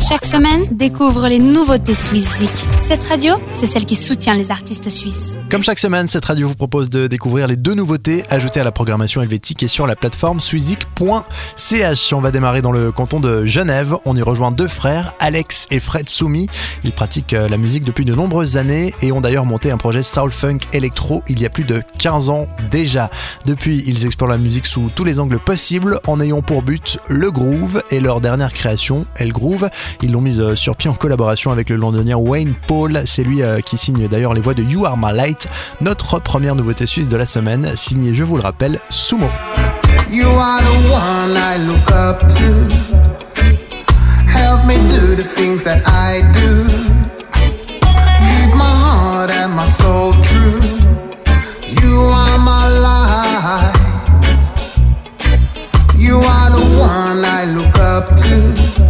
Chaque semaine, découvre les nouveautés suisses Cette radio, c'est celle qui soutient les artistes suisses. Comme chaque semaine, cette radio vous propose de découvrir les deux nouveautés ajoutées à la programmation helvétique et sur la plateforme suizik.ch. On va démarrer dans le canton de Genève. On y rejoint deux frères, Alex et Fred Soumi. Ils pratiquent euh, la musique depuis de nombreuses années et ont d'ailleurs monté un projet soul funk électro il y a plus de 15 ans déjà. Depuis, ils explorent la musique sous tous les angles possibles en ayant pour but le groove et leur dernière création, El Groove, ils l'ont mise euh, sur pied en collaboration avec le londonien Wayne Paul. C'est lui euh, qui signe d'ailleurs les voix de You Are My Light, notre première nouveauté suisse de la semaine, signée, je vous le rappelle, Sumo. You are the one I look up to. Help me do the things that I do. My heart and my soul true. You are my. You are the one I look up to.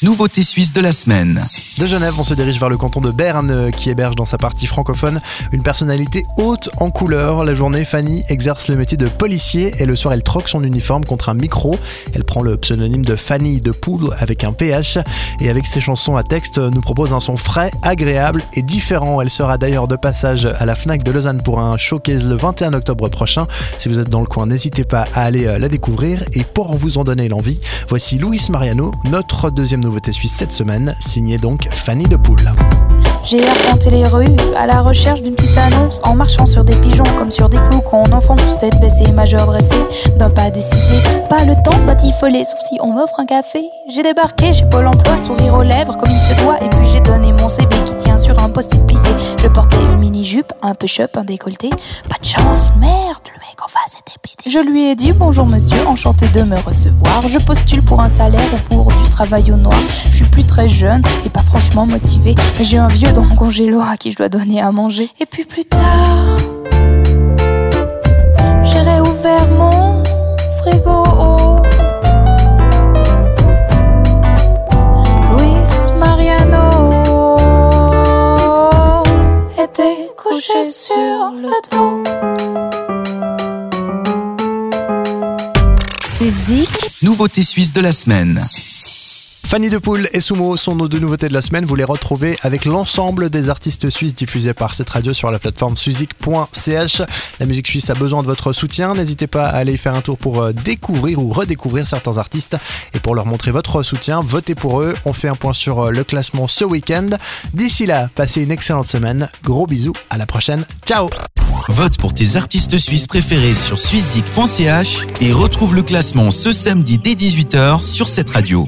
Nouveauté suisse de la semaine. De Genève, on se dirige vers le canton de Berne qui héberge dans sa partie francophone une personnalité haute en couleur. La journée, Fanny exerce le métier de policier et le soir, elle troque son uniforme contre un micro. Elle prend le pseudonyme de Fanny de Poudre avec un PH et avec ses chansons à texte nous propose un son frais, agréable et différent. Elle sera d'ailleurs de passage à la FNAC de Lausanne pour un showcase le 21 octobre prochain. Si vous êtes dans le coin, n'hésitez pas à aller euh, la découvrir et pour vous en donner l'envie, voici Louis Mariano, notre deuxième nouveauté suisse cette semaine, signée donc Fanny de Poule. J'ai arpenté les rues à la recherche d'une petite annonce en marchant sur des pigeons comme sur des clous quand on enfonce tête baissée, majeur dressé d'un pas décidé. Pas le temps de batifoler sauf si on m'offre un café. J'ai débarqué j'ai Pôle emploi, sourire aux lèvres comme il se doit et puis j'ai donné mon CV qui tient sur un post-it plié. Je portais une mini-jupe, un push-up, un décolleté. Pas de chance, merde, le mec Je lui ai dit bonjour monsieur, enchanté de me recevoir. Je postule pour un salaire ou pour du travail au noir. Je suis plus très jeune et pas franchement motivé, mais j'ai un vieux dans mon congélo à qui je dois donner à manger. Et puis plus tard, j'ai réouvert mon frigo. Luis Mariano était couché sur le dos. Suzik. Nouveauté suisse de la semaine. Fanny de Poule et Sumo sont nos deux nouveautés de la semaine. Vous les retrouvez avec l'ensemble des artistes suisses diffusés par cette radio sur la plateforme suzik.ch. La musique suisse a besoin de votre soutien. N'hésitez pas à aller faire un tour pour euh, découvrir ou redécouvrir certains artistes. Et pour leur montrer votre soutien, votez pour eux. On fait un point sur euh, le classement ce week-end. D'ici là, passez une excellente semaine. Gros bisous. À la prochaine. Ciao. Vote pour tes artistes suisses préférés sur suizik.ch et retrouve le classement ce samedi dès 18h sur cette radio.